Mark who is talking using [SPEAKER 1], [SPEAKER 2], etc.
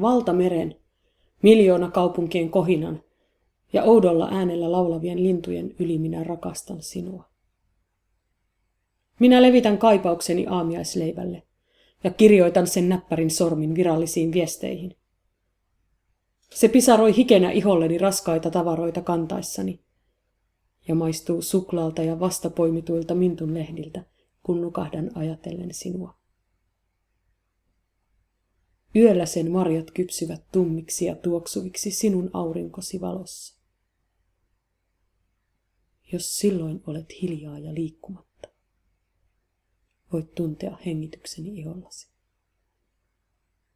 [SPEAKER 1] valtameren, miljoona kaupunkien kohinan ja oudolla äänellä laulavien lintujen yli minä rakastan sinua. Minä levitän kaipaukseni aamiaisleivälle ja kirjoitan sen näppärin sormin virallisiin viesteihin. Se pisaroi hikenä iholleni raskaita tavaroita kantaissani ja maistuu suklaalta ja vastapoimituilta mintun lehdiltä, kun nukahdan ajatellen sinua. Yöllä sen marjat kypsyvät tummiksi ja tuoksuviksi sinun aurinkosi valossa. Jos silloin olet hiljaa ja liikkumatta, voit tuntea hengitykseni ihollasi.